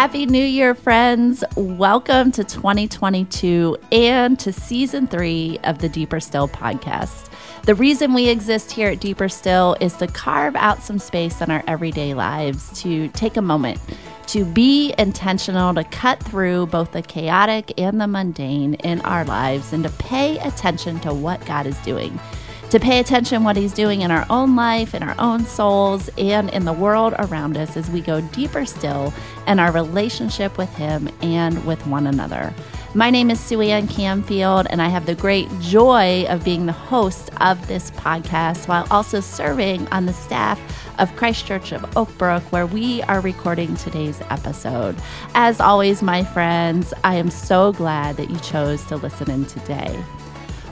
Happy New Year, friends. Welcome to 2022 and to season three of the Deeper Still podcast. The reason we exist here at Deeper Still is to carve out some space in our everyday lives, to take a moment to be intentional, to cut through both the chaotic and the mundane in our lives, and to pay attention to what God is doing to pay attention what he's doing in our own life, in our own souls, and in the world around us as we go deeper still in our relationship with him and with one another. My name is Sue Ann Camfield, and I have the great joy of being the host of this podcast while also serving on the staff of Christ Church of Oak Brook, where we are recording today's episode. As always, my friends, I am so glad that you chose to listen in today.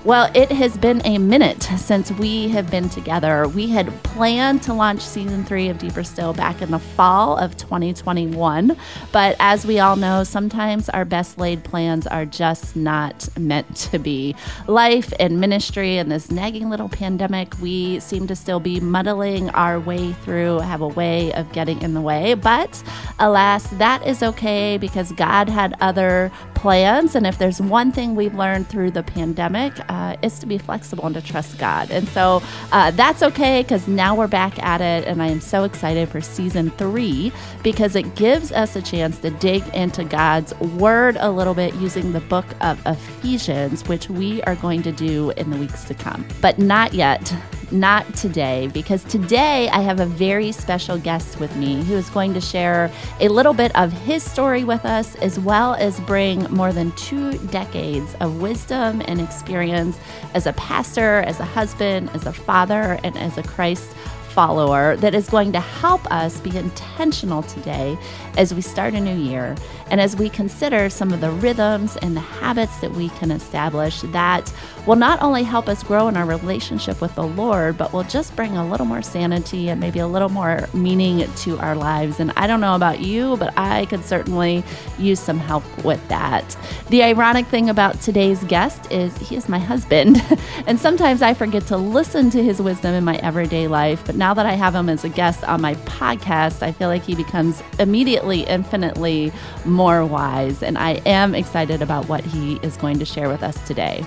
Well, it has been a minute since we have been together. We had planned to launch season three of Deeper Still back in the fall of 2021. But as we all know, sometimes our best laid plans are just not meant to be. Life and ministry and this nagging little pandemic, we seem to still be muddling our way through, have a way of getting in the way. But alas, that is okay because God had other plans. And if there's one thing we've learned through the pandemic, uh, to be flexible and to trust God. And so uh, that's okay because now we're back at it. And I am so excited for season three because it gives us a chance to dig into God's word a little bit using the book of Ephesians, which we are going to do in the weeks to come. But not yet not today, because today I have a very special guest with me who is going to share a little bit of his story with us, as well as bring more than two decades of wisdom and experience as a pastor, as a husband, as a father, and as a Christ follower that is going to help us be intentional today as we start a new year and as we consider some of the rhythms and the habits that we can establish that will not only help us grow in our relationship with the Lord, but will just bring a little more sanity and maybe a little more meaning to our lives. And I don't know about you, but I could certainly use some help with that. The ironic thing about today's guest is he is my husband. and sometimes I forget to listen to his wisdom in my everyday life. But now that I have him as a guest on my podcast, I feel like he becomes immediately infinitely more wise. And I am excited about what he is going to share with us today.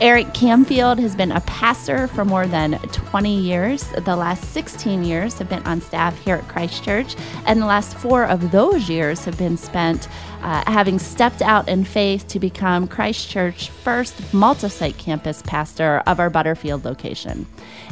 Eric Camfield has been a pastor for more than 20 years. The last 16 years have been on staff here at Christ Church, and the last four of those years have been spent uh, having stepped out in faith to become Christ Church first multi site campus pastor of our Butterfield location.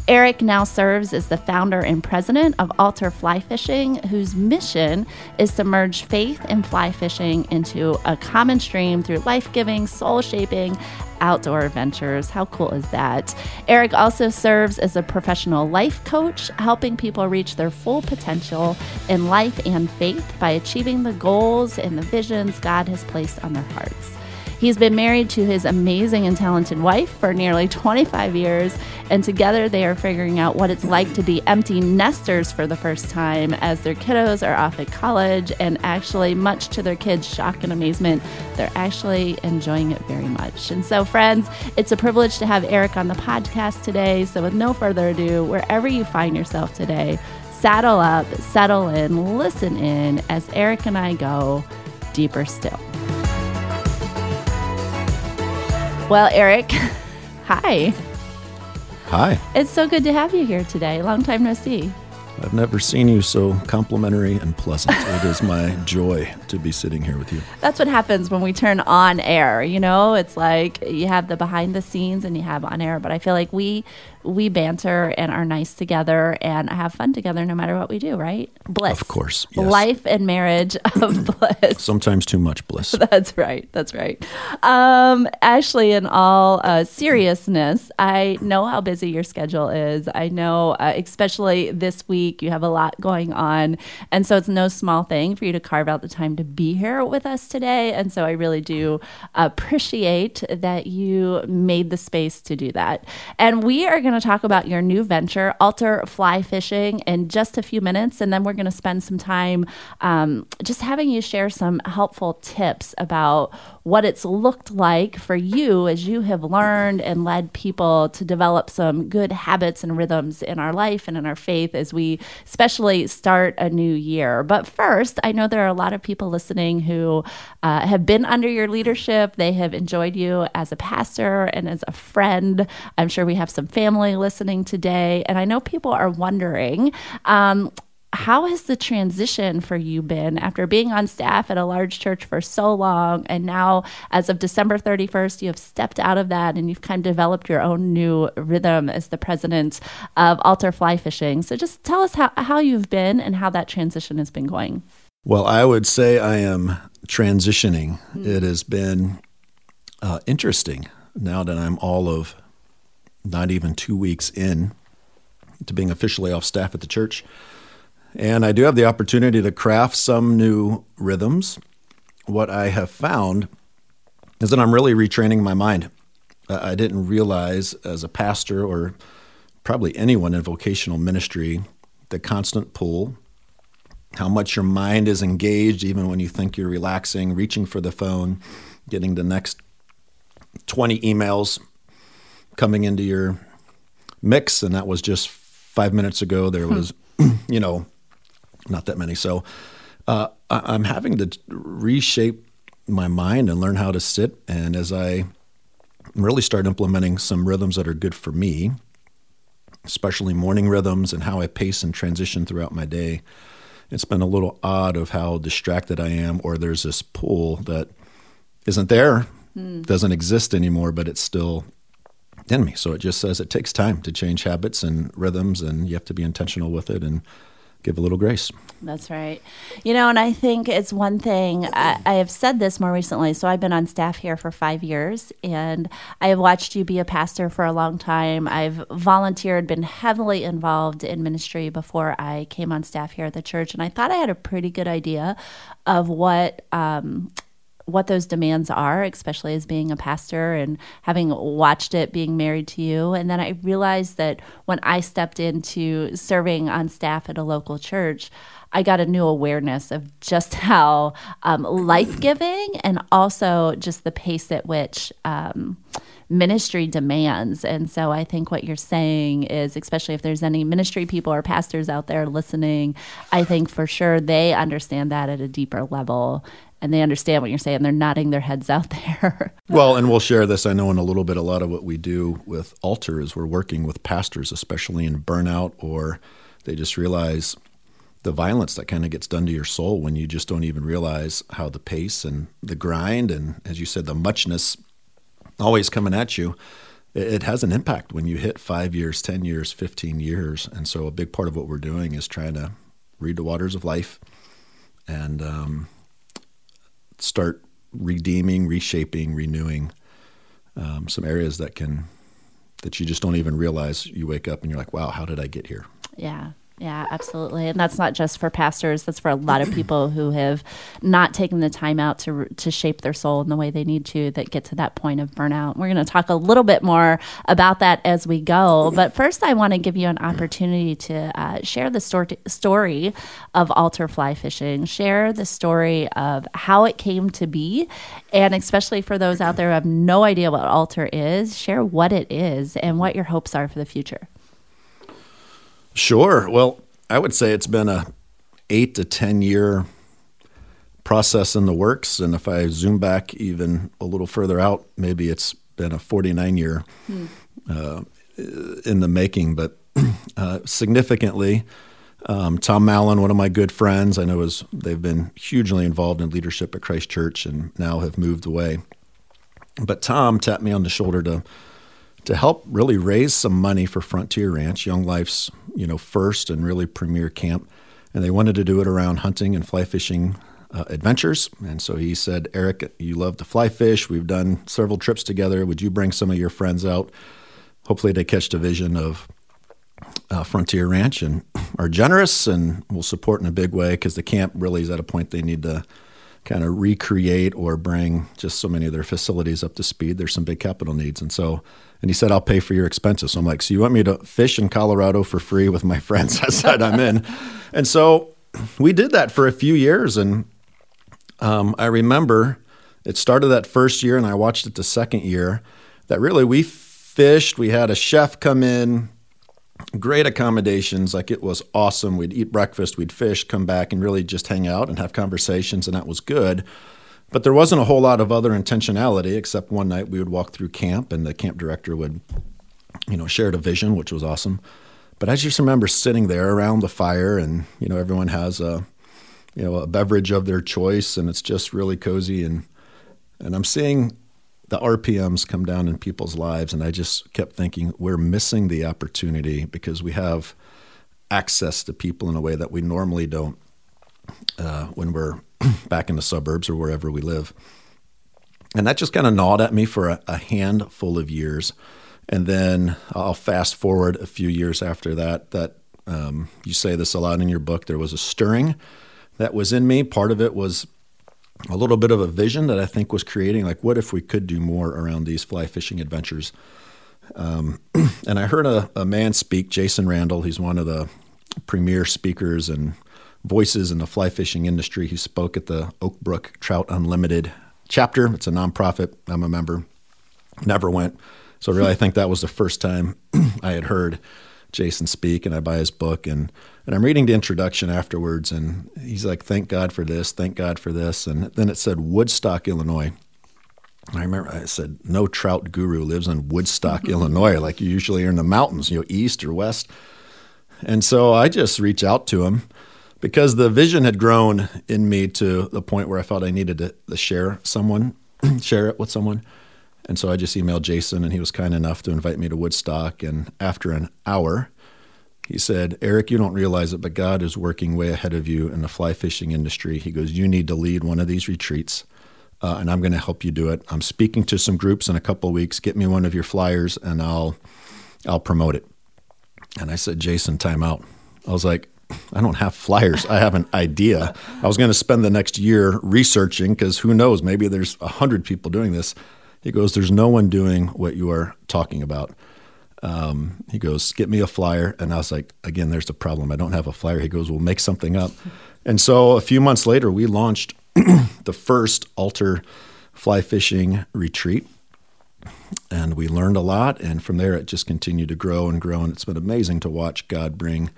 Eric now serves as the founder and president of Altar Fly Fishing, whose mission is to merge faith and fly fishing into a common stream through life giving, soul shaping, outdoor adventures. How cool is that? Eric also serves as a professional life coach, helping people reach their full potential in life and faith by achieving the goals and the visions God has placed on their hearts. He's been married to his amazing and talented wife for nearly 25 years, and together they are figuring out what it's like to be empty nesters for the first time as their kiddos are off at college. And actually, much to their kids' shock and amazement, they're actually enjoying it very much. And so, friends, it's a privilege to have Eric on the podcast today. So, with no further ado, wherever you find yourself today, saddle up, settle in, listen in as Eric and I go deeper still. Well, Eric, hi. Hi. It's so good to have you here today. Long time no see. I've never seen you so complimentary and pleasant. it is my joy to be sitting here with you. That's what happens when we turn on air. You know, it's like you have the behind the scenes and you have on air, but I feel like we we banter and are nice together and have fun together no matter what we do, right? Bliss. Of course. Yes. Life and marriage of bliss. Sometimes too much bliss. That's right. That's right. Um, Ashley, in all uh, seriousness, I know how busy your schedule is. I know, uh, especially this week, you have a lot going on. And so it's no small thing for you to carve out the time to be here with us today. And so I really do appreciate that you made the space to do that. And we are going going to talk about your new venture, Altar Fly Fishing, in just a few minutes. And then we're going to spend some time um, just having you share some helpful tips about what it's looked like for you as you have learned and led people to develop some good habits and rhythms in our life and in our faith as we especially start a new year. But first, I know there are a lot of people listening who uh, have been under your leadership. They have enjoyed you as a pastor and as a friend. I'm sure we have some family listening today. And I know people are wondering, um, how has the transition for you been after being on staff at a large church for so long? And now as of december 31st you have stepped out of that and you've kind of developed your own new rhythm as the president of altar fly fishing. So just tell us how, how you've been and how that transition has been going. Well i would say i am transitioning. Mm-hmm. it has been uh, interesting now that i'm all of not even two weeks in to being officially off staff at the church and I do have the opportunity to craft some new rhythms. What I have found is that I'm really retraining my mind. I didn't realize as a pastor or probably anyone in vocational ministry the constant pull, how much your mind is engaged even when you think you're relaxing, reaching for the phone, getting the next 20 emails coming into your mix. And that was just five minutes ago. There hmm. was, you know, not that many. So uh, I'm having to reshape my mind and learn how to sit. And as I really start implementing some rhythms that are good for me, especially morning rhythms and how I pace and transition throughout my day, it's been a little odd of how distracted I am, or there's this pull that isn't there, mm. doesn't exist anymore, but it's still in me. So it just says it takes time to change habits and rhythms, and you have to be intentional with it. And give a little grace. That's right. You know, and I think it's one thing, I, I, have said this more recently. So I've been on staff here for five years, and I have watched you be a pastor for a long time. I've volunteered, been heavily involved in ministry before I came on staff here at the church, and I thought I had a pretty good idea of what. Um, what those demands are, especially as being a pastor and having watched it being married to you. And then I realized that when I stepped into serving on staff at a local church, I got a new awareness of just how um, life giving and also just the pace at which. Um, ministry demands. And so I think what you're saying is, especially if there's any ministry people or pastors out there listening, I think for sure they understand that at a deeper level and they understand what you're saying. They're nodding their heads out there. well, and we'll share this. I know in a little bit, a lot of what we do with Altar is we're working with pastors, especially in burnout, or they just realize the violence that kind of gets done to your soul when you just don't even realize how the pace and the grind and, as you said, the muchness always coming at you. It has an impact when you hit five years, 10 years, 15 years. And so, a big part of what we're doing is trying to read the waters of life and um, start redeeming, reshaping, renewing um, some areas that can that you just don't even realize. You wake up and you're like, "Wow, how did I get here?" Yeah. Yeah, absolutely. And that's not just for pastors, that's for a lot of people who have not taken the time out to to shape their soul in the way they need to that get to that point of burnout. We're going to talk a little bit more about that as we go, but first I want to give you an opportunity to uh, share the story story of altar fly fishing, share the story of how it came to be, and especially for those out there who have no idea what altar is, share what it is and what your hopes are for the future. Sure. Well, I would say it's been a eight to ten year process in the works, and if I zoom back even a little further out, maybe it's been a 49 year hmm. uh, in the making. But uh, significantly, um, Tom Mallon, one of my good friends, I know is they've been hugely involved in leadership at Christ Church and now have moved away. But Tom tapped me on the shoulder to to help really raise some money for Frontier Ranch, Young Life's you know first and really premier camp, and they wanted to do it around hunting and fly fishing uh, adventures. And so he said, Eric, you love to fly fish. We've done several trips together. Would you bring some of your friends out? Hopefully, they catch the vision of uh, Frontier Ranch and are generous and will support in a big way because the camp really is at a point they need to kind of recreate or bring just so many of their facilities up to speed. There's some big capital needs. And so and he said, I'll pay for your expenses. So I'm like, So you want me to fish in Colorado for free with my friends? I said, I'm in. And so we did that for a few years. And um, I remember it started that first year, and I watched it the second year. That really we fished. We had a chef come in, great accommodations. Like it was awesome. We'd eat breakfast, we'd fish, come back, and really just hang out and have conversations, and that was good. But there wasn't a whole lot of other intentionality, except one night we would walk through camp, and the camp director would, you know, share a vision, which was awesome. But I just remember sitting there around the fire, and you know, everyone has a, you know, a beverage of their choice, and it's just really cozy, and and I'm seeing the RPMs come down in people's lives, and I just kept thinking we're missing the opportunity because we have access to people in a way that we normally don't uh, when we're back in the suburbs or wherever we live. And that just kind of gnawed at me for a, a handful of years. And then I'll fast forward a few years after that. That um, you say this a lot in your book. There was a stirring that was in me. Part of it was a little bit of a vision that I think was creating. Like, what if we could do more around these fly fishing adventures? Um, and I heard a, a man speak, Jason Randall. He's one of the premier speakers and voices in the fly fishing industry. He spoke at the Oakbrook Trout Unlimited chapter. It's a nonprofit. I'm a member. Never went. So really, I think that was the first time I had heard Jason speak, and I buy his book, and and I'm reading the introduction afterwards, and he's like, "Thank God for this, thank God for this," and then it said Woodstock, Illinois. I remember I said, "No trout guru lives in Woodstock, Illinois, like you usually are in the mountains, you know, east or west." And so I just reach out to him because the vision had grown in me to the point where I felt I needed to, to share someone, share it with someone. And so I just emailed Jason, and he was kind enough to invite me to Woodstock. And after an hour, he said, Eric, you don't realize it, but God is working way ahead of you in the fly fishing industry. He goes, You need to lead one of these retreats, uh, and I'm going to help you do it. I'm speaking to some groups in a couple of weeks. Get me one of your flyers, and I'll, I'll promote it. And I said, Jason, time out. I was like, I don't have flyers. I have an idea. I was going to spend the next year researching because who knows, maybe there's a hundred people doing this. He goes, There's no one doing what you are talking about. Um, he goes, Get me a flyer. And I was like, Again, there's the problem. I don't have a flyer. He goes, We'll make something up. And so a few months later, we launched the first altar fly fishing retreat. And we learned a lot. And from there, it just continued to grow and grow. And it's been amazing to watch God bring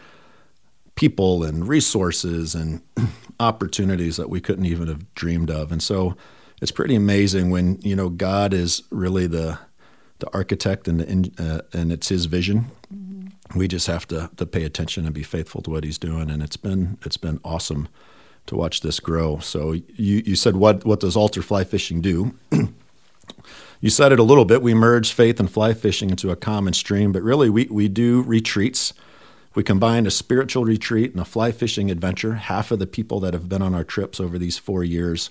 people and resources and opportunities that we couldn't even have dreamed of. And so it's pretty amazing when you know God is really the the architect and the, uh, and it's His vision. Mm-hmm. We just have to to pay attention and be faithful to what He's doing. And it's been it's been awesome to watch this grow. So you you said what what does altar fly fishing do? you said it a little bit. We merge faith and fly fishing into a common stream, but really we we do retreats we combined a spiritual retreat and a fly fishing adventure. Half of the people that have been on our trips over these four years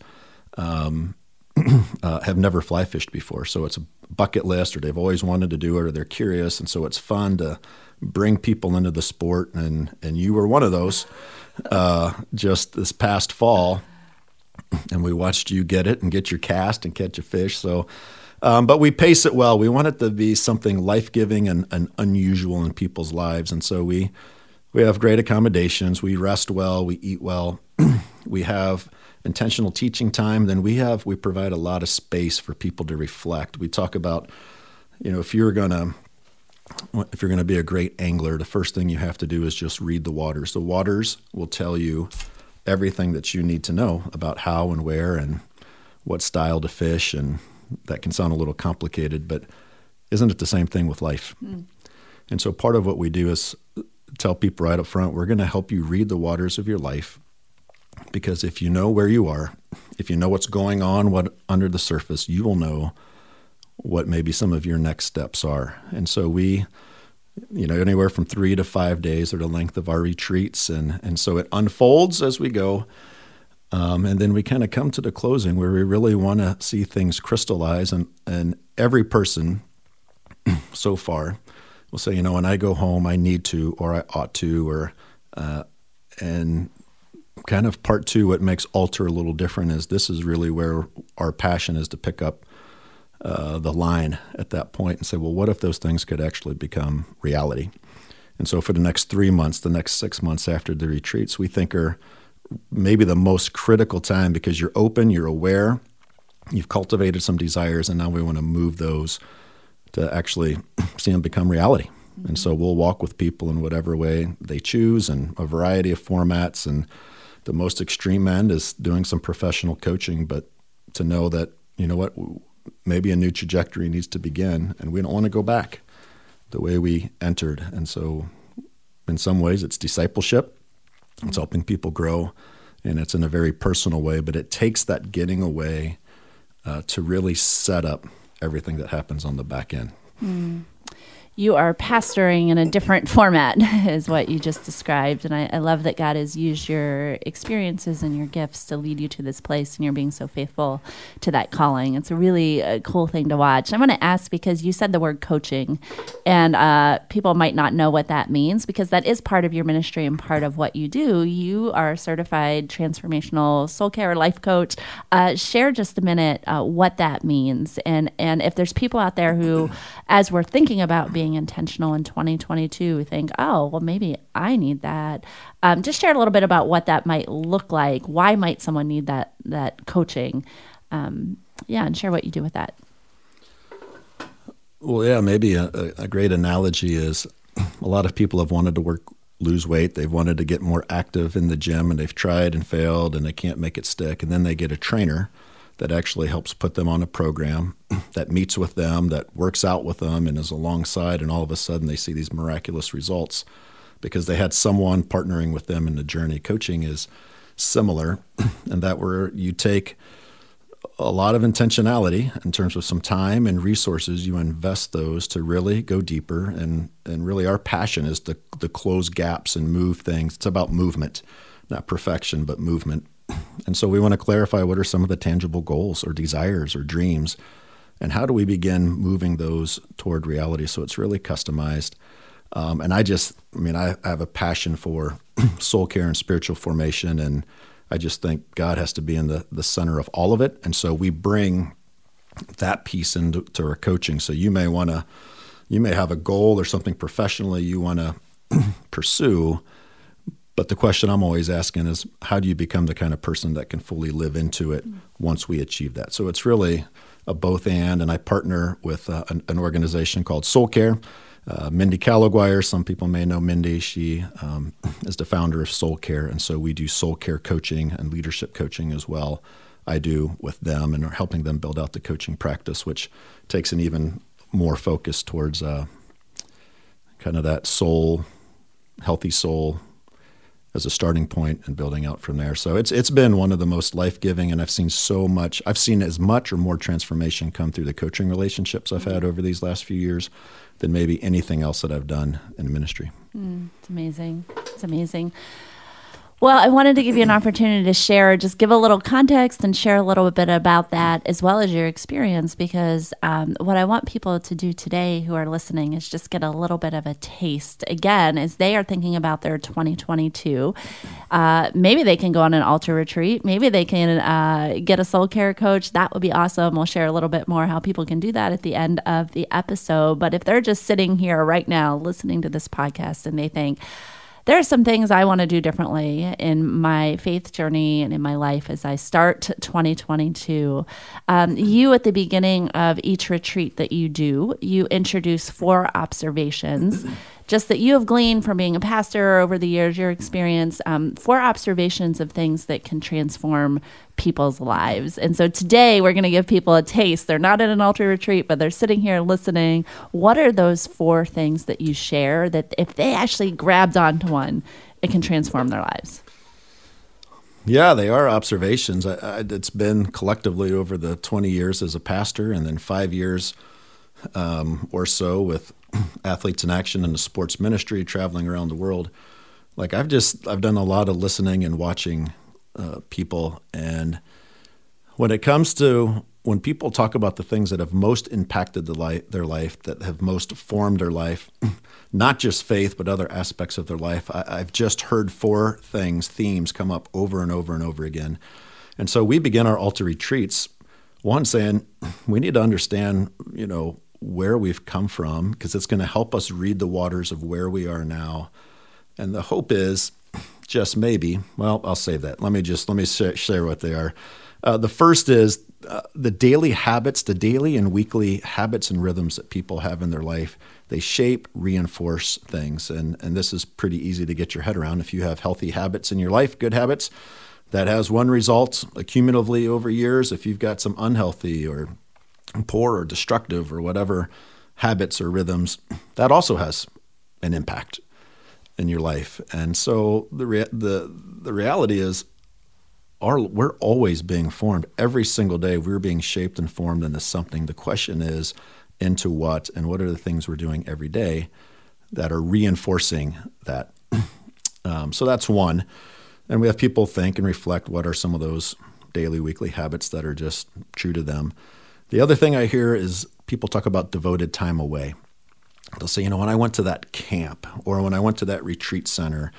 um, uh, have never fly fished before. So it's a bucket list, or they've always wanted to do it, or they're curious. And so it's fun to bring people into the sport. And, and you were one of those uh, just this past fall. And we watched you get it and get your cast and catch a fish. So um, but we pace it well. We want it to be something life giving and, and, unusual in people's lives. And so we, we have great accommodations. We rest well. We eat well. we have intentional teaching time. Then we have we provide a lot of space for people to reflect. We talk about, you know, if you're gonna if you're going to be a great angler, the first thing you have to do is just read the waters. The waters will tell you everything that you need to know about how and where and what style to fish and that can sound a little complicated, but isn't it the same thing with life? Mm. And so part of what we do is tell people right up front, we're going to help you read the waters of your life because if you know where you are, if you know what's going on what under the surface, you will know what maybe some of your next steps are. And so we you know anywhere from 3 to 5 days are the length of our retreats and and so it unfolds as we go um, and then we kind of come to the closing where we really want to see things crystallize. And, and every person so far will say, you know, when I go home, I need to, or I ought to, or, uh, and kind of part two, what makes Altar a little different is this is really where our passion is to pick up uh, the line at that point and say, well, what if those things could actually become reality? And so for the next three months, the next six months after the retreats, we think are maybe the most critical time because you're open, you're aware, you've cultivated some desires, and now we want to move those to actually see them become reality. Mm-hmm. And so we'll walk with people in whatever way they choose and a variety of formats. And the most extreme end is doing some professional coaching, but to know that, you know what, maybe a new trajectory needs to begin and we don't want to go back the way we entered. And so, in some ways, it's discipleship, it's helping people grow, and it's in a very personal way, but it takes that getting away uh, to really set up everything that happens on the back end. Mm you are pastoring in a different format, is what you just described. And I, I, love that God has used your experiences and your gifts to lead you to this place, and you're being so faithful to that calling. It's a really a uh, cool thing to watch. I want to ask because you said the word coaching, and uh, people might not know what that means because that is part of your ministry and part of what you do. You are a certified transformational soul care life coach. Uh, share just a minute uh, what that means, and and if there's people out there who, as we're thinking about being being intentional in 2022 we think, oh, well, maybe I need that. Um, just share a little bit about what that might look like. Why might someone need that that coaching? Um, yeah, and share what you do with that. Well, yeah, maybe a, a great analogy is a lot of people have wanted to work lose weight. They've wanted to get more active in the gym and they've tried and failed and they can't make it stick. And then they get a trainer that actually helps put them on a program that meets with them, that works out with them, and is alongside. And all of a sudden, they see these miraculous results because they had someone partnering with them in the journey. Coaching is similar, and that where you take a lot of intentionality in terms of some time and resources you invest those to really go deeper and and really our passion is to, to close gaps and move things it's about movement not perfection but movement and so we want to clarify what are some of the tangible goals or desires or dreams, and how do we begin moving those toward reality so it's really customized. Um, and I just, I mean, I, I have a passion for soul care and spiritual formation, and I just think God has to be in the, the center of all of it. And so we bring that piece into our coaching. So you may want to, you may have a goal or something professionally you want to pursue but the question I'm always asking is how do you become the kind of person that can fully live into it once we achieve that? So it's really a both and, and I partner with uh, an, an, organization called Soul Care. Uh, Mindy Caliguire, some people may know Mindy. She um, is the founder of Soul Care, and so we do soul care coaching and leadership coaching as well. I do with them and are helping them build out the coaching practice, which takes an even more focus towards uh, kind of that soul, healthy soul as a starting point and building out from there. So it's it's been one of the most life giving, and I've seen so much. I've seen as much or more transformation come through the coaching relationships I've had over these last few years than maybe anything else that I've done in ministry. Mm, it's amazing. It's amazing. Well, I wanted to give you an opportunity to share, just give a little context and share a little bit about that as well as your experience. Because um, what I want people to do today who are listening is just get a little bit of a taste again as they are thinking about their 2022. Uh, maybe they can go on an altar retreat. Maybe they can uh, get a soul care coach. That would be awesome. We'll share a little bit more how people can do that at the end of the episode. But if they're just sitting here right now listening to this podcast and they think, there are some things I want to do differently in my faith journey and in my life as I start 2022. Um, you, at the beginning of each retreat that you do, you introduce four observations just that you have gleaned from being a pastor over the years, your experience, um, four observations of things that can transform people's lives. And so today we're going to give people a taste. They're not at an altar retreat, but they're sitting here listening. What are those four things that you share that if they actually grabbed onto one, it can transform their lives? Yeah, they are observations. I, I, it's been collectively over the 20 years as a pastor and then five years um, or so with athletes in action and the sports ministry, traveling around the world. Like I've just I've done a lot of listening and watching uh, people, and when it comes to when people talk about the things that have most impacted the life, their life, that have most formed their life, not just faith but other aspects of their life, I, I've just heard four things, themes come up over and over and over again. And so we begin our altar retreats, one saying we need to understand, you know, where we've come from because it's going to help us read the waters of where we are now. And the hope is just maybe, well, I'll save that. Let me just let me share, what they are. Uh, the first is uh, the daily habits, the daily and weekly habits and rhythms that people have in their life. They shape, reinforce things. And, and this is pretty easy to get your head around. If you have healthy habits in your life, good habits, that has one result accumulatively over years. If you've got some unhealthy or poor or destructive or whatever habits or rhythms, that also has an impact in your life. And so the rea- the the reality is our, we're always being formed every single day. We're being shaped and formed into something. The question is into what and what are the things we're doing every day that are reinforcing that. Um, so that's one. And we have people think and reflect what are some of those daily, weekly habits that are just true to them. The other thing I hear is people talk about devoted time away. They'll say, you know, when I went to that camp or when I went to that retreat center,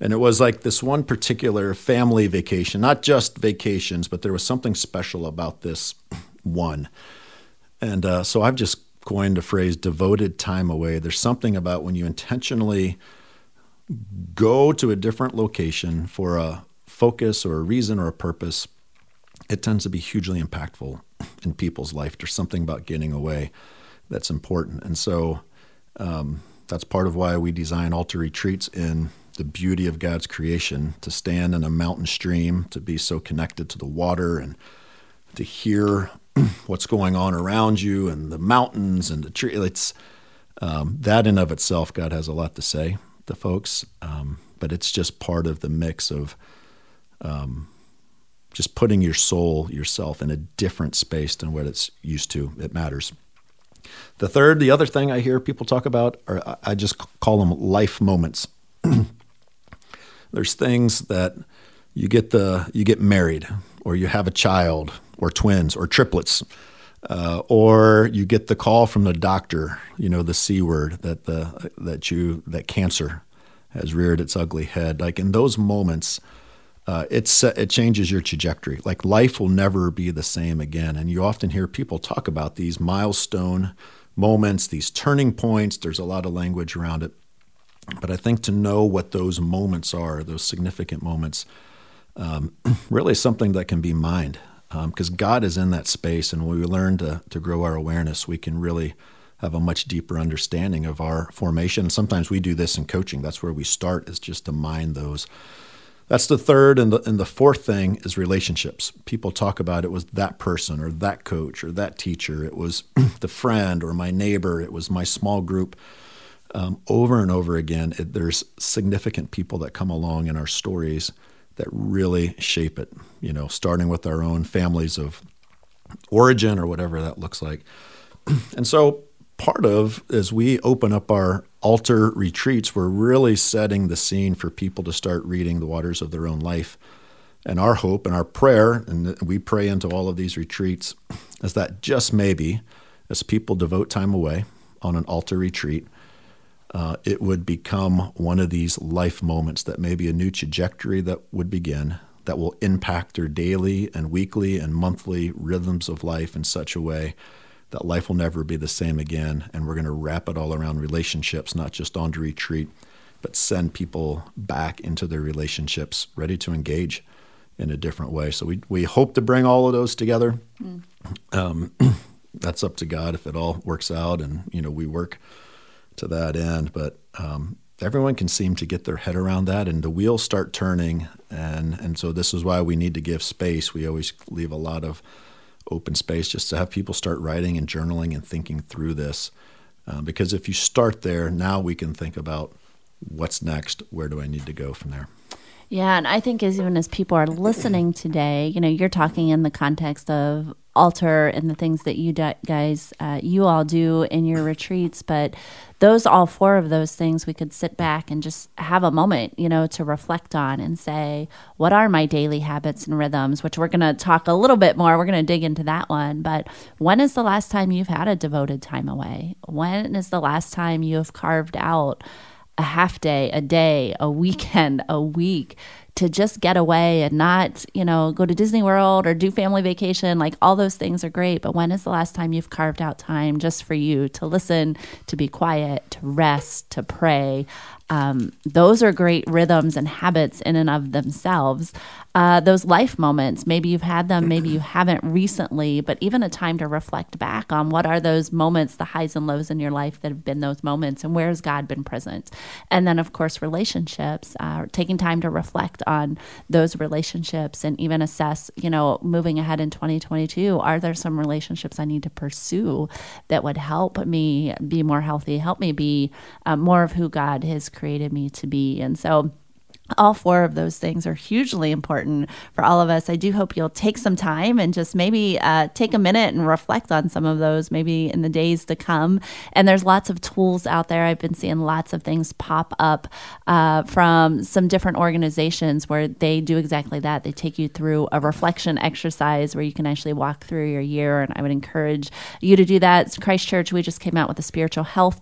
and it was like this one particular family vacation, not just vacations, but there was something special about this one. And uh, so I've just coined the phrase devoted time away. There's something about when you intentionally go to a different location for a focus or a reason or a purpose, it tends to be hugely impactful in people's life. There's something about getting away that's important. And so um, that's part of why we design altar retreats in the beauty of God's creation to stand in a mountain stream, to be so connected to the water and to hear what's going on around you and the mountains and the tree. It's um, that in of itself, God has a lot to say to folks, um, but it's just part of the mix of um, just putting your soul, yourself, in a different space than what it's used to. It matters. The third, the other thing I hear people talk about, are I just call them life moments. There's things that you get the you get married, or you have a child, or twins, or triplets, uh, or you get the call from the doctor. You know the c word that the that you that cancer has reared its ugly head. Like in those moments, uh, it's it changes your trajectory. Like life will never be the same again. And you often hear people talk about these milestone moments, these turning points. There's a lot of language around it. But I think to know what those moments are, those significant moments, um, really something that can be mined. Because um, God is in that space, and when we learn to, to grow our awareness, we can really have a much deeper understanding of our formation. Sometimes we do this in coaching. That's where we start, is just to mine those. That's the third, and the, and the fourth thing is relationships. People talk about it was that person or that coach or that teacher. It was the friend or my neighbor. It was my small group um, over and over again, it, there's significant people that come along in our stories that really shape it, you know, starting with our own families of origin or whatever that looks like. and so part of as we open up our altar retreats, we're really setting the scene for people to start reading the waters of their own life. And our hope and our prayer, and we pray into all of these retreats, is that just maybe, as people devote time away on an altar retreat, uh, it would become one of these life moments that maybe a new trajectory that would begin that will impact their daily and weekly and monthly rhythms of life in such a way that life will never be the same again. And we're going to wrap it all around relationships, not just on to retreat, but send people back into their relationships, ready to engage in a different way. So we, we hope to bring all of those together. Mm. Um, that's up to God if it all works out and, you know, we work to that end. But um, everyone can seem to get their head around that, and the wheels start turning. And and so this is why we need to give space. We always leave a lot of open space just to have people start writing and journaling and thinking through this. Uh, because if you start there, now we can think about what's next. Where do I need to go from there? Yeah, and I think as even as people are listening today, you know, you're talking in the context of altar and the things that you guys, uh, you all do in your retreats, but those all four of those things we could sit back and just have a moment you know to reflect on and say what are my daily habits and rhythms which we're going to talk a little bit more we're going to dig into that one but when is the last time you've had a devoted time away? When is the last time you have carved out a half day a day a weekend a week to just get away and not, you know, go to Disney World or do family vacation. Like all those things are great. But when is the last time you've carved out time just for you to listen, to be quiet, to rest, to pray? um, those are great rhythms and habits in and of themselves. Uh, those life moments, maybe you've had them, maybe you haven't recently, but even a time to reflect back on what are those moments, the highs and lows in your life that have been those moments, and where has God been present? And then, of course, relationships, uh, taking time to reflect on those relationships and even assess, you know, moving ahead in 2022, are there some relationships I need to pursue that would help me be more healthy, help me be uh, more of who God has created me to be? And so, all four of those things are hugely important for all of us. I do hope you'll take some time and just maybe uh, take a minute and reflect on some of those maybe in the days to come. And there's lots of tools out there. I've been seeing lots of things pop up uh, from some different organizations where they do exactly that. They take you through a reflection exercise where you can actually walk through your year. And I would encourage you to do that. Christ Church, we just came out with a spiritual health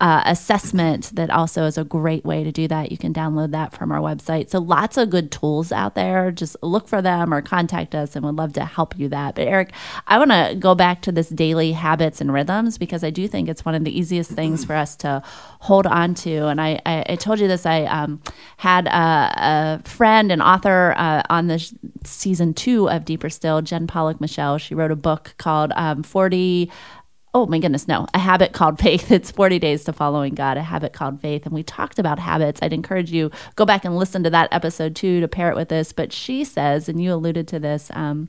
uh, assessment that also is a great way to do that. You can download that from our website website. So lots of good tools out there. Just look for them or contact us and we'd love to help you that. But Eric, I want to go back to this daily habits and rhythms because I do think it's one of the easiest things for us to hold on to. And I, I, I told you this, I um, had a, a, friend and author uh, on the sh- season two of Deeper Still, Jen Pollock Michel. She wrote a book called um, 40 oh my goodness, no, a habit called faith. It's 40 days to following God, a habit called faith. And we talked about habits. I'd encourage you go back and listen to that episode too to pair it with this. But she says, and you alluded to this, um,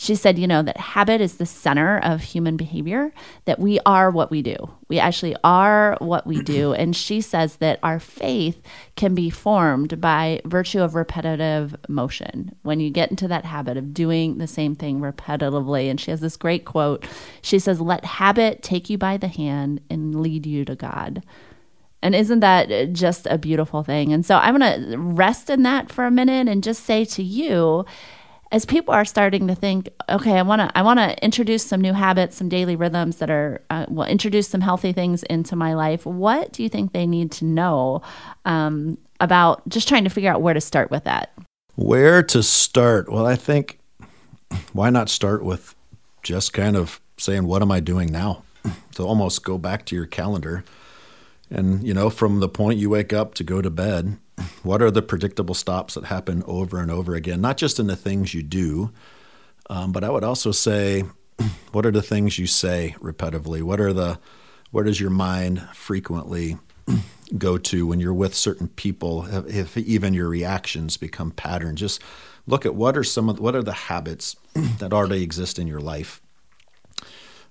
she said, you know, that habit is the center of human behavior, that we are what we do. We actually are what we do. And she says that our faith can be formed by virtue of repetitive motion. When you get into that habit of doing the same thing repetitively. And she has this great quote. She says, Let habit take you by the hand and lead you to God. And isn't that just a beautiful thing? And so I'm going to rest in that for a minute and just say to you, as people are starting to think, okay, I want to I want to introduce some new habits, some daily rhythms that are uh, will introduce some healthy things into my life. What do you think they need to know um, about just trying to figure out where to start with that? Where to start? Well, I think why not start with just kind of saying, what am I doing now? So almost go back to your calendar, and you know, from the point you wake up to go to bed what are the predictable stops that happen over and over again, not just in the things you do, um, but I would also say, what are the things you say repetitively? What are the where does your mind frequently go to when you're with certain people? If even your reactions become patterns, just look at what are some of what are the habits that already exist in your life.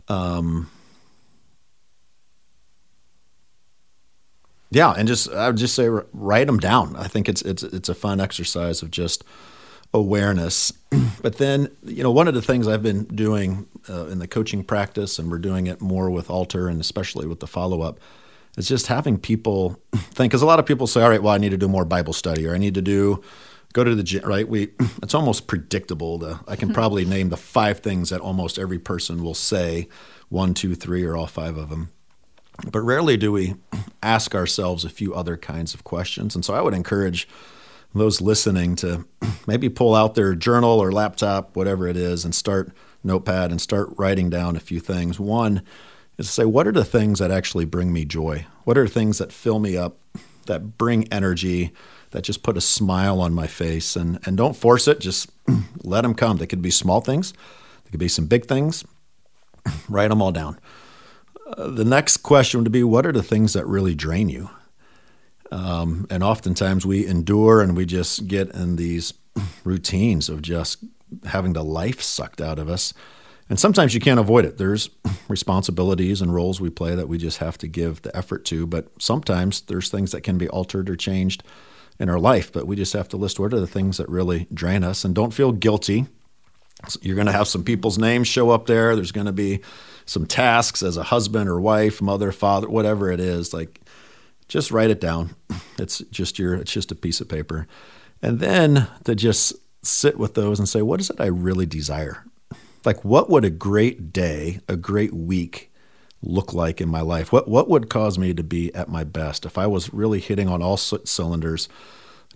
Um, Yeah, and just I would just say write them down. I think it's it's it's a fun exercise of just awareness. but then, you know, one of the things I've been doing uh, in the coaching practice, and we're doing it more with Altar and especially with the follow up, is just having people think. Because a lot of people say, "All right, well, I need to do more Bible study, or I need to do." Go to the gym, right? We it's almost predictable. I can probably name the five things that almost every person will say, one, two, three, or all five of them. But rarely do we ask ourselves a few other kinds of questions. And so I would encourage those listening to maybe pull out their journal or laptop, whatever it is, and start notepad and start writing down a few things. One is to say, what are the things that actually bring me joy? What are things that fill me up, that bring energy, that just put a smile on my face? And, and don't force it, just let them come. They could be small things, they could be some big things. Write them all down the next question would be what are the things that really drain you? Um, and oftentimes we endure and we just get in these routines of just having the life sucked out of us. And sometimes you can't avoid it. There's responsibilities and roles we play that we just have to give the effort to. But sometimes there's things that can be altered or changed in our life. But we just have to list what are the things that really drain us and don't feel guilty. You're going to have some people's names show up there. There's going to be some tasks as a husband or wife, mother, father, whatever it is, like just write it down. It's just your it's just a piece of paper. And then to just sit with those and say, what is it I really desire? Like what would a great day, a great week look like in my life? What what would cause me to be at my best if I was really hitting on all cylinders,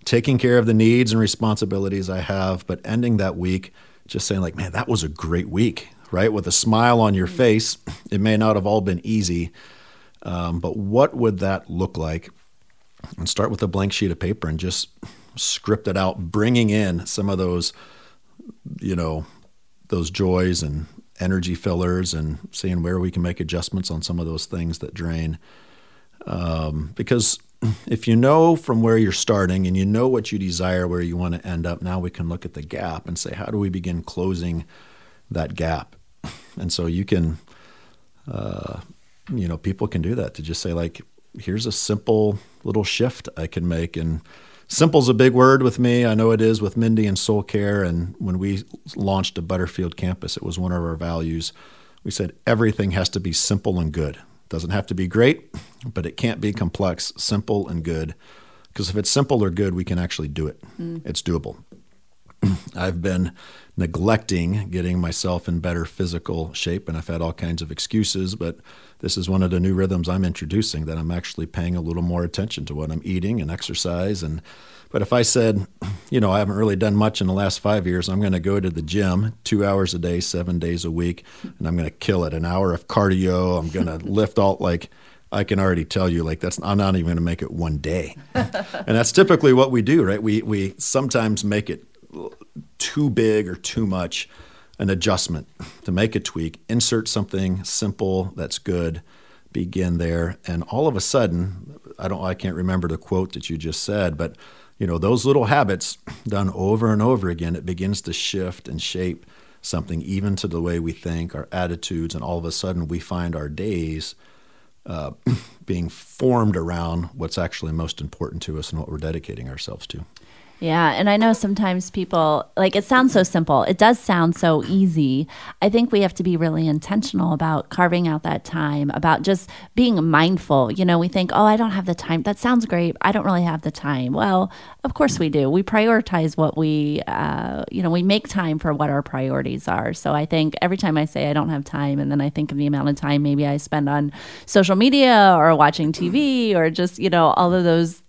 taking care of the needs and responsibilities I have, but ending that week just saying like, man, that was a great week right? With a smile on your face. It may not have all been easy, um, but what would that look like? and start with a blank sheet of paper and just script it out, bringing in some of those, you know, those joys and energy fillers and seeing where we can make adjustments on some of those things that drain. Um, because if you know from where you're starting and you know what you desire, where you want to end up, now we can look at the gap and say, how do we begin closing that gap? And so you can, uh, you know, people can do that to just say, like, here's a simple little shift I can make. And simple's a big word with me. I know it is with Mindy and Soul Care. And when we launched a Butterfield campus, it was one of our values. We said everything has to be simple and good. Doesn't have to be great, but it can't be complex, simple and good. Because if it's simple or good, we can actually do it. Mm. It's doable. I've been neglecting getting myself in better physical shape, and I've had all kinds of excuses, but this is one of the new rhythms I'm introducing that I'm actually paying a little more attention to what I'm eating and exercise and but if I said, you know, I haven't really done much in the last five years, I'm going to go to the gym two hours a day, seven days a week, and I'm going to kill it. An hour of cardio. I'm going to lift all like I can already tell you, like that's I'm not even going to make it one day, and that's typically what we do, right? We we sometimes make it too big or too much, an adjustment to make a tweak, insert something simple that's good, begin there, and all of a sudden, I don't I can't remember the quote that you just said, but you know, those little habits done over and over again, it begins to shift and shape something, even to the way we think, our attitudes, and all of a sudden we find our days uh, being formed around what's actually most important to us and what we're dedicating ourselves to. Yeah, and I know sometimes people like it sounds so simple. It does sound so easy. I think we have to be really intentional about carving out that time, about just being mindful. You know, we think, "Oh, I don't have the time." That sounds great. I don't really have the time. Well, of course we do. We prioritize what we uh, you know, we make time for what our priorities are. So I think every time I say I don't have time and then I think of the amount of time maybe I spend on social media or watching TV or just, you know, all of those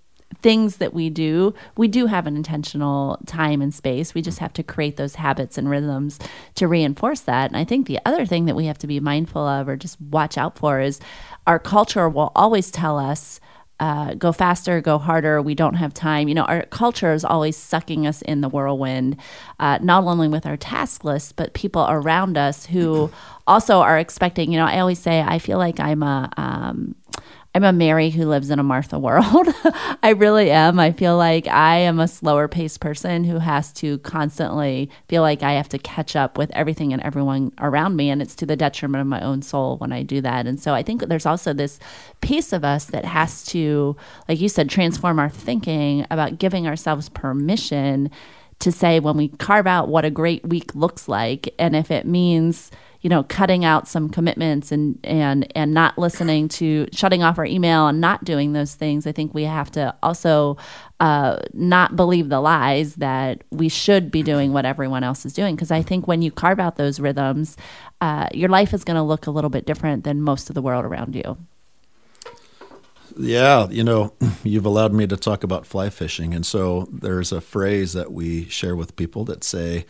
things that we do, we do have an intentional time and space. We just have to create those habits and rhythms to reinforce that. And I think the other thing that we have to be mindful of or just watch out for is our culture will always tell us. Uh, go faster, go harder. We don't have time. You know, our culture is always sucking us in the whirlwind, uh, not only with our task list, but people around us who also are expecting. You know, I always say I feel like I'm a um, I'm a Mary who lives in a Martha world. I really am. I feel like I am a slower paced person who has to constantly feel like I have to catch up with everything and everyone around me. And it's to the detriment of my own soul when I do that. And so I think there's also this piece of us that has to, like you said, transform our thinking about giving ourselves permission to say when we carve out what a great week looks like. And if it means, you know, cutting out some commitments and and and not listening to shutting off our email and not doing those things. I think we have to also uh, not believe the lies that we should be doing what everyone else is doing. Because I think when you carve out those rhythms, uh, your life is going to look a little bit different than most of the world around you. Yeah, you know, you've allowed me to talk about fly fishing. And so there's a phrase that we share with people that say,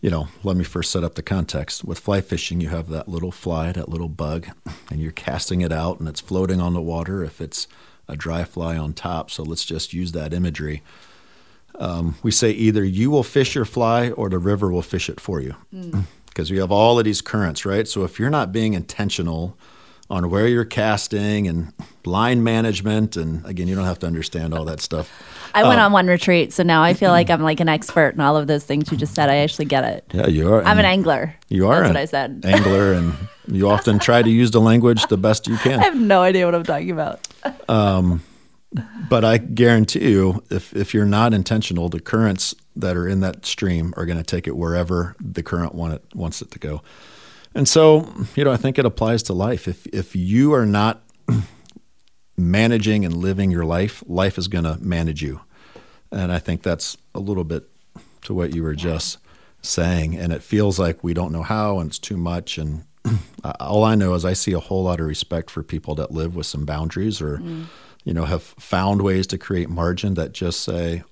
you know, let me first set up the context. With fly fishing, you have that little fly, that little bug, and you're casting it out and it's floating on the water if it's a dry fly on top. So let's just use that imagery. Um, we say either you will fish your fly or the river will fish it for you. Because mm. we have all of these currents, right? So if you're not being intentional, on where you're casting and line management. And again, you don't have to understand all that stuff. I went um, on one retreat, so now I feel like I'm like an expert in all of those things you just said. I actually get it. Yeah, you are. I'm an angler. You are. That's what I said. Angler, and you often try to use the language the best you can. I have no idea what I'm talking about. um, but I guarantee you, if if you're not intentional, the currents that are in that stream are going to take it wherever the current want it, wants it to go. And so, you know, I think it applies to life. If if you are not managing and living your life, life is going to manage you. And I think that's a little bit to what you were just saying. And it feels like we don't know how and it's too much. And all I know is I see a whole lot of respect for people that live with some boundaries or, mm. you know, have found ways to create margin that just say,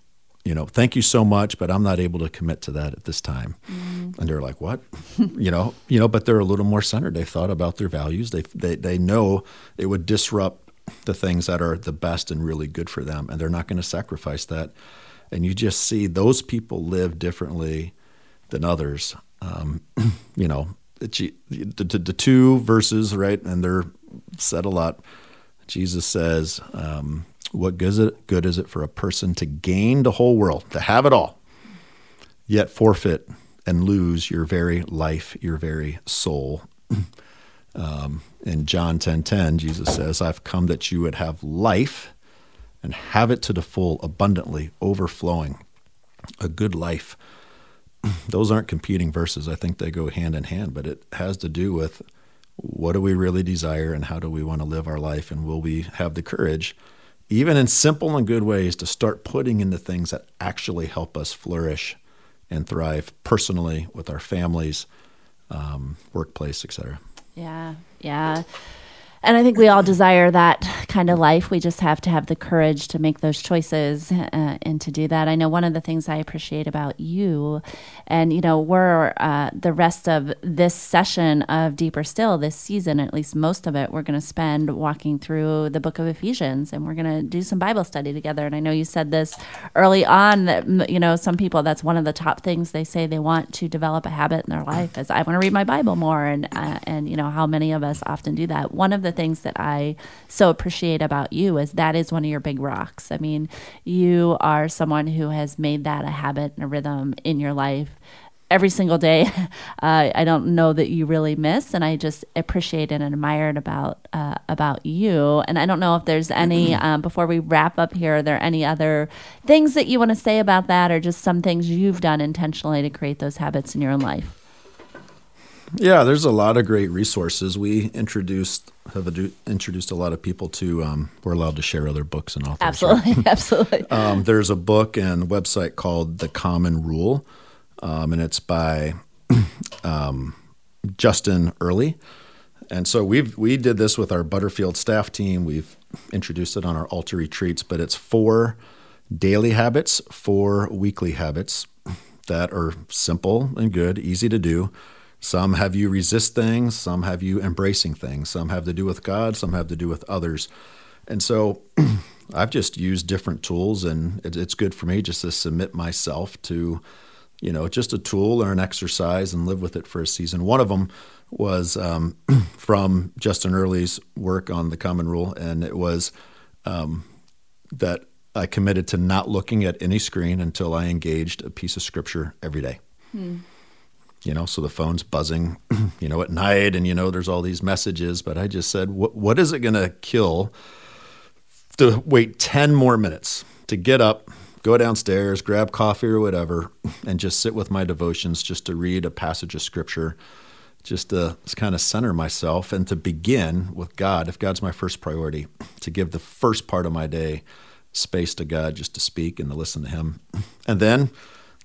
you know, thank you so much, but I'm not able to commit to that at this time. Mm. And they're like, what? you know, you know, but they're a little more centered. They've thought about their values. They, they, they know it would disrupt the things that are the best and really good for them, and they're not going to sacrifice that. And you just see those people live differently than others. Um, you know, the, the, the, two verses, right, and they're said a lot. Jesus says, um, "What good is it? Good is it for a person to gain the whole world, to have it all, yet forfeit and lose your very life, your very soul?" Um, in John 10:10, 10, 10, Jesus says, "I've come that you would have life and have it to the full, abundantly, overflowing, a good life." Those aren't competing verses. I think they go hand in hand, but it has to do with what do we really desire and how do we want to live our life and will we have the courage even in simple and good ways to start putting into things that actually help us flourish and thrive personally with our families um, workplace etc yeah, yeah. And I think we all desire that kind of life. We just have to have the courage to make those choices uh, and to do that. I know one of the things I appreciate about you, and you know, we're uh, the rest of this session of Deeper Still this season, at least most of it, we're going to spend walking through the book of Ephesians and we're going to do some Bible study together. And I know you said this early on that, you know, some people, that's one of the top things they say they want to develop a habit in their life is I want to read my Bible more. And, uh, and, you know, how many of us often do that. One of the things that I so appreciate about you is that is one of your big rocks. I mean, you are someone who has made that a habit and a rhythm in your life every single day. Uh, I don't know that you really miss, and I just appreciate and admire it about uh, about you. And I don't know if there's any um, before we wrap up here. Are there any other things that you want to say about that, or just some things you've done intentionally to create those habits in your own life? Yeah, there's a lot of great resources. We introduced have introduced a lot of people to. Um, we're allowed to share other books and authors. Absolutely, right? absolutely. Um, there's a book and website called The Common Rule, um, and it's by um, Justin Earley. And so we've we did this with our Butterfield staff team. We've introduced it on our altar retreats, but it's four daily habits, four weekly habits that are simple and good, easy to do some have you resist things, some have you embracing things, some have to do with God, some have to do with others. And so I've just used different tools, and it's good for me just to submit myself to, you know, just a tool or an exercise and live with it for a season. One of them was um, from Justin Earley's work on the Common Rule, and it was um, that I committed to not looking at any screen until I engaged a piece of scripture every day. Hmm you know, so the phone's buzzing, you know, at night, and you know, there's all these messages. But I just said, what, what is it going to kill to wait 10 more minutes to get up, go downstairs, grab coffee or whatever, and just sit with my devotions, just to read a passage of scripture, just to kind of center myself and to begin with God, if God's my first priority, to give the first part of my day space to God just to speak and to listen to Him. And then,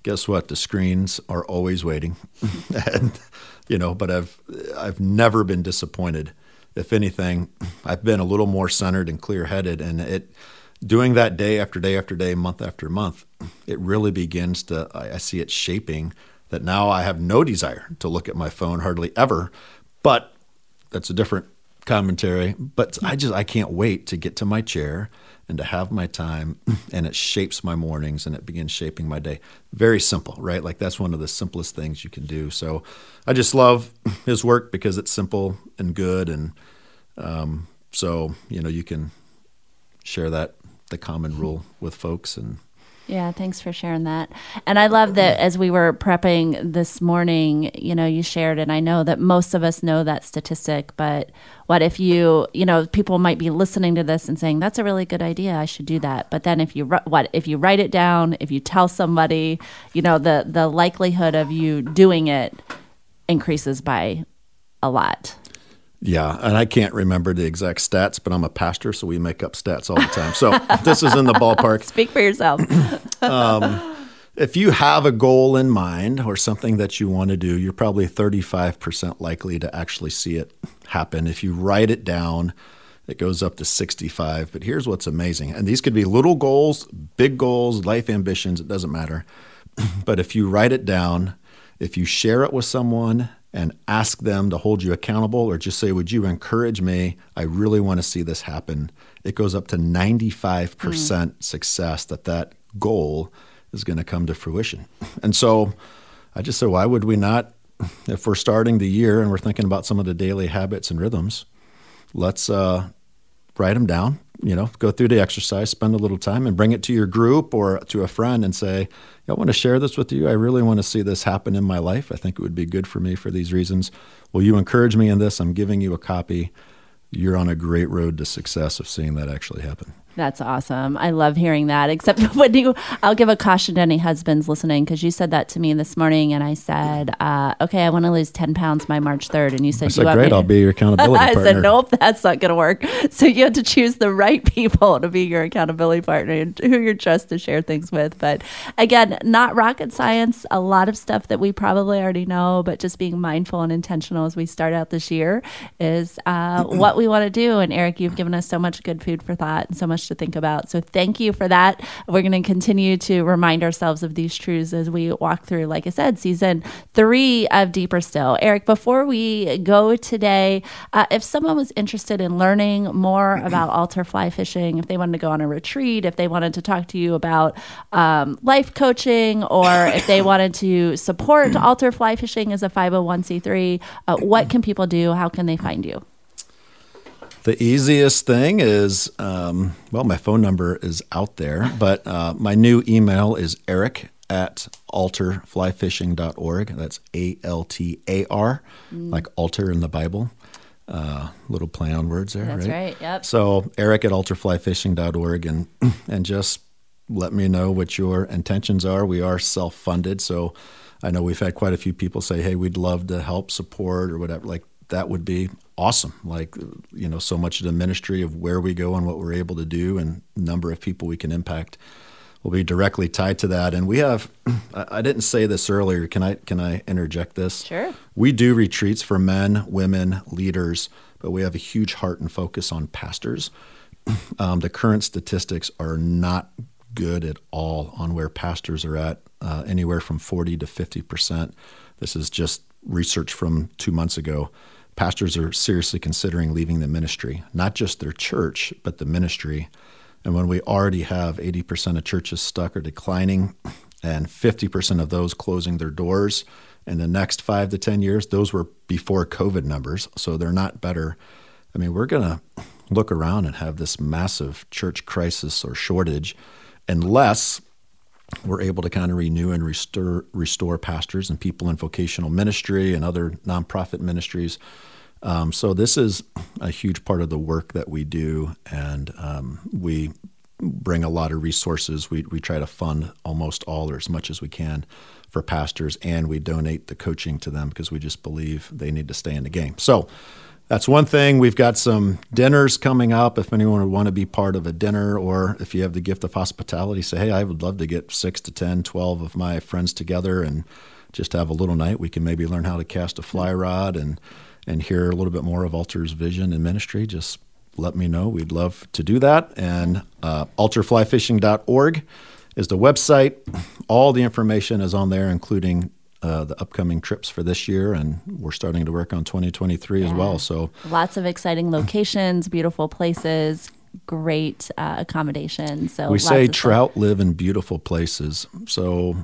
guess what? The screens are always waiting, and you know. But I've I've never been disappointed. If anything, I've been a little more centered and clear headed, and it doing that day after day after day, month after month, it really begins to. I, I see it shaping that now I have no desire to look at my phone hardly ever, but that's a different commentary. But I just I can't wait to get to my chair and to have my time and it shapes my mornings and it begins shaping my day. Very simple right? Like that's one of the simplest things you can do. So i just love his work because it's simple and good and um, so you know you can share that the common rule with folks and yeah, thanks for sharing that. And I love that as we were prepping this morning, you know, you shared, and I know that most of us know that statistic, but what if you, you know, people might be listening to this and saying, that's a really good idea. I should do that. But then if you, what, if you write it down, if you tell somebody, you know, the, the likelihood of you doing it increases by a lot. Yeah, and I can't remember the exact stats, but I'm a pastor, so we make up stats all the time. So this is in the ballpark. Speak for yourself. um, if you have a goal in mind or something that you want to do, you're probably 35% likely to actually see it happen. If you write it down, it goes up to 65. But here's what's amazing. And these could be little goals, big goals, life ambitions, it doesn't matter. but if you write it down, if you share it with someone, and ask them to hold you accountable or just say, Would you encourage me? I really want to see this happen. it goes up to 95% success that that goal is going to come to fruition. And so I just said, why would we not, if we're starting the year and we're thinking about some of the daily habits and rhythms, let's uh, write them down, you know, go through the exercise, spend a little time and bring it to your group or to a friend and say, I want to share this with you. I really want to see this happen in my life. I think it would be good for me for these reasons. Will you encourage me in this? I'm giving you a copy. You're on a great road to success of seeing that actually happen. That's awesome. I love hearing that. Except when you, I'll give a caution to any husbands listening because you said that to me this morning, and I said, uh, "Okay, I want to lose ten pounds by March 3rd. and you said, I said, "Great, I'll be your accountability partner. I partner." said, "Nope, that's not going to work." So you have to choose the right people to be your accountability partner and who you're trust to share things with. But again, not rocket science. A lot of stuff that we probably already know, but just being mindful and intentional as we start out this year is uh, what we want to do. And Eric, you've given us so much good food for thought and so much to think about. So thank you for that. We're going to continue to remind ourselves of these truths as we walk through, like I said, season three of Deeper Still. Eric, before we go today, uh, if someone was interested in learning more about altar fly fishing, if they wanted to go on a retreat, if they wanted to talk to you about um, life coaching, or if they wanted to support altar fly fishing as a 501c3, uh, what can people do? How can they find you? The easiest thing is, um, well, my phone number is out there, but uh, my new email is eric at altarflyfishing.org. That's A L T A R, like altar in the Bible. Uh, little play on words there, That's right? right, yep. So eric at altarflyfishing.org and, and just let me know what your intentions are. We are self funded. So I know we've had quite a few people say, hey, we'd love to help support or whatever. Like that would be awesome. Like, you know, so much of the ministry of where we go and what we're able to do and number of people we can impact will be directly tied to that. And we have, I didn't say this earlier. Can I, can I interject this? Sure. We do retreats for men, women, leaders, but we have a huge heart and focus on pastors. Um, the current statistics are not good at all on where pastors are at, uh, anywhere from 40 to 50 percent. This is just research from two months ago. Pastors are seriously considering leaving the ministry, not just their church, but the ministry. And when we already have 80% of churches stuck or declining, and 50% of those closing their doors in the next five to 10 years, those were before COVID numbers, so they're not better. I mean, we're going to look around and have this massive church crisis or shortage unless we're able to kind of renew and restore restore pastors and people in vocational ministry and other nonprofit ministries. Um, so this is a huge part of the work that we do, and um, we bring a lot of resources. We we try to fund almost all or as much as we can for pastors, and we donate the coaching to them because we just believe they need to stay in the game. So. That's one thing. We've got some dinners coming up. If anyone would want to be part of a dinner, or if you have the gift of hospitality, say, hey, I would love to get six to 10, 12 of my friends together and just have a little night. We can maybe learn how to cast a fly rod and, and hear a little bit more of Altar's vision and ministry. Just let me know. We'd love to do that. And uh, altarflyfishing.org is the website. All the information is on there, including uh, the upcoming trips for this year, and we're starting to work on 2023 as well. So Lots of exciting locations, beautiful places, great uh, accommodations. So we say trout live in beautiful places. So,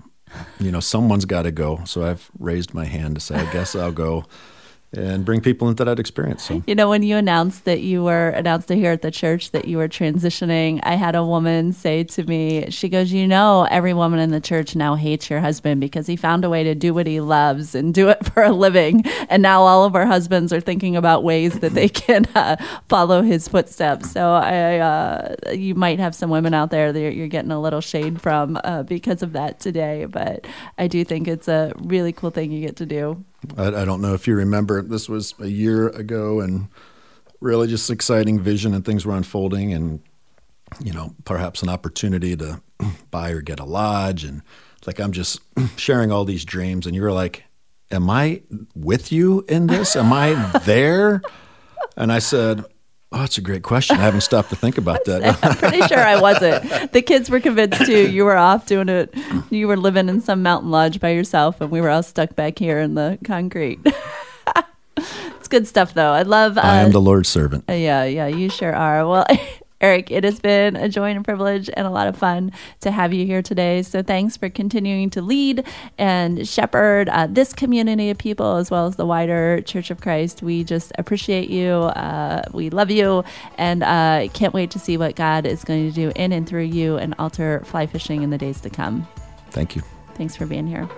you know, someone's got to go. So I've raised my hand to say, I guess I'll go and bring people into that experience. So You know, when you announced that you were announced here at the church that you were transitioning, I had a woman say to me, she goes, You know, every woman in the church now hates your husband because he found a way to do what he loves and do it for a living. And now all of our husbands are thinking about ways that they can uh, follow his footsteps. So I, uh, you might have some women out there that you're, getting a little shade from uh, because of that today. But I do think it's a really cool thing you get to do. I, I don't know if you remember, this was a year ago, and really just exciting vision and things were unfolding, and you know, perhaps an opportunity to buy or get a lodge, and like I'm just sharing all these dreams, and you were like, "Am I with you in this? Am I there?" And I said, "Oh, that's a great question. I haven't stopped to think about that." I'm pretty sure I wasn't. The kids were convinced too. You were off doing it. You were living in some mountain lodge by yourself, and we were all stuck back here in the concrete. it's good stuff, though. I love. Uh, I am the Lord's servant. yeah, yeah, you sure are. Well, Eric, it has been a joy and a privilege and a lot of fun to have you here today. So thanks for continuing to lead and shepherd uh, this community of people as well as the wider Church of Christ. We just appreciate you. Uh, we love you and uh, can't wait to see what God is going to do in and through you and altar fly fishing in the days to come. Thank you. Thanks for being here.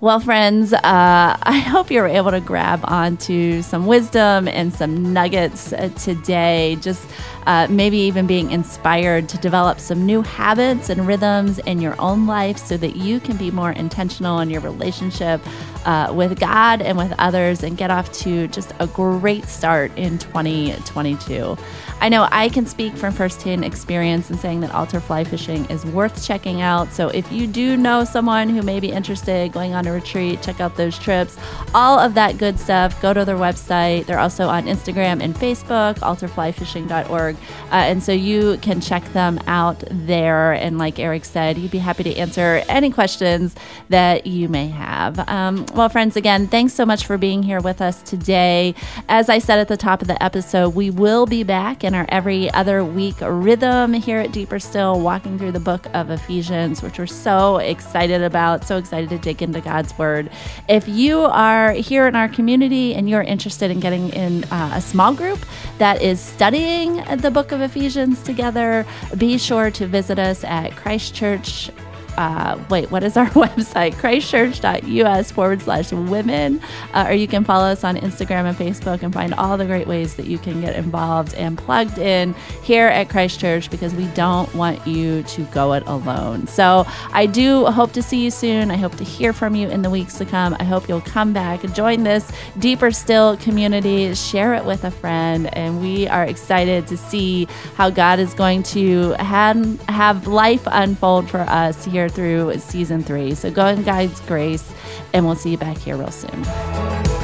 Well, friends, uh, I hope you were able to grab onto some wisdom and some nuggets uh, today. Just uh, maybe even being inspired to develop some new habits and rhythms in your own life so that you can be more intentional in your relationship uh, with God and with others and get off to just a great start in 2022. I know I can speak from firsthand experience in saying that altar fly fishing is worth checking out. So if you do know someone who may be interested going on a retreat, check out those trips. All of that good stuff, go to their website. They're also on Instagram and Facebook, altarflyfishing.org. Uh, and so you can check them out there. And like Eric said, he'd be happy to answer any questions that you may have. Um, well, friends, again, thanks so much for being here with us today. As I said at the top of the episode, we will be back in our every other week rhythm here at Deeper Still, walking through the book of Ephesians, which we're so excited about, so excited to dig into God's Word. If you are here in our community and you're interested in getting in uh, a small group that is studying the book of Ephesians together, be sure to visit us at Christchurch uh, wait, what is our website? Christchurch.us forward slash women. Uh, or you can follow us on Instagram and Facebook and find all the great ways that you can get involved and plugged in here at Christchurch because we don't want you to go it alone. So I do hope to see you soon. I hope to hear from you in the weeks to come. I hope you'll come back, join this deeper still community, share it with a friend, and we are excited to see how God is going to have, have life unfold for us here through season three. So go in God's grace, and we'll see you back here real soon.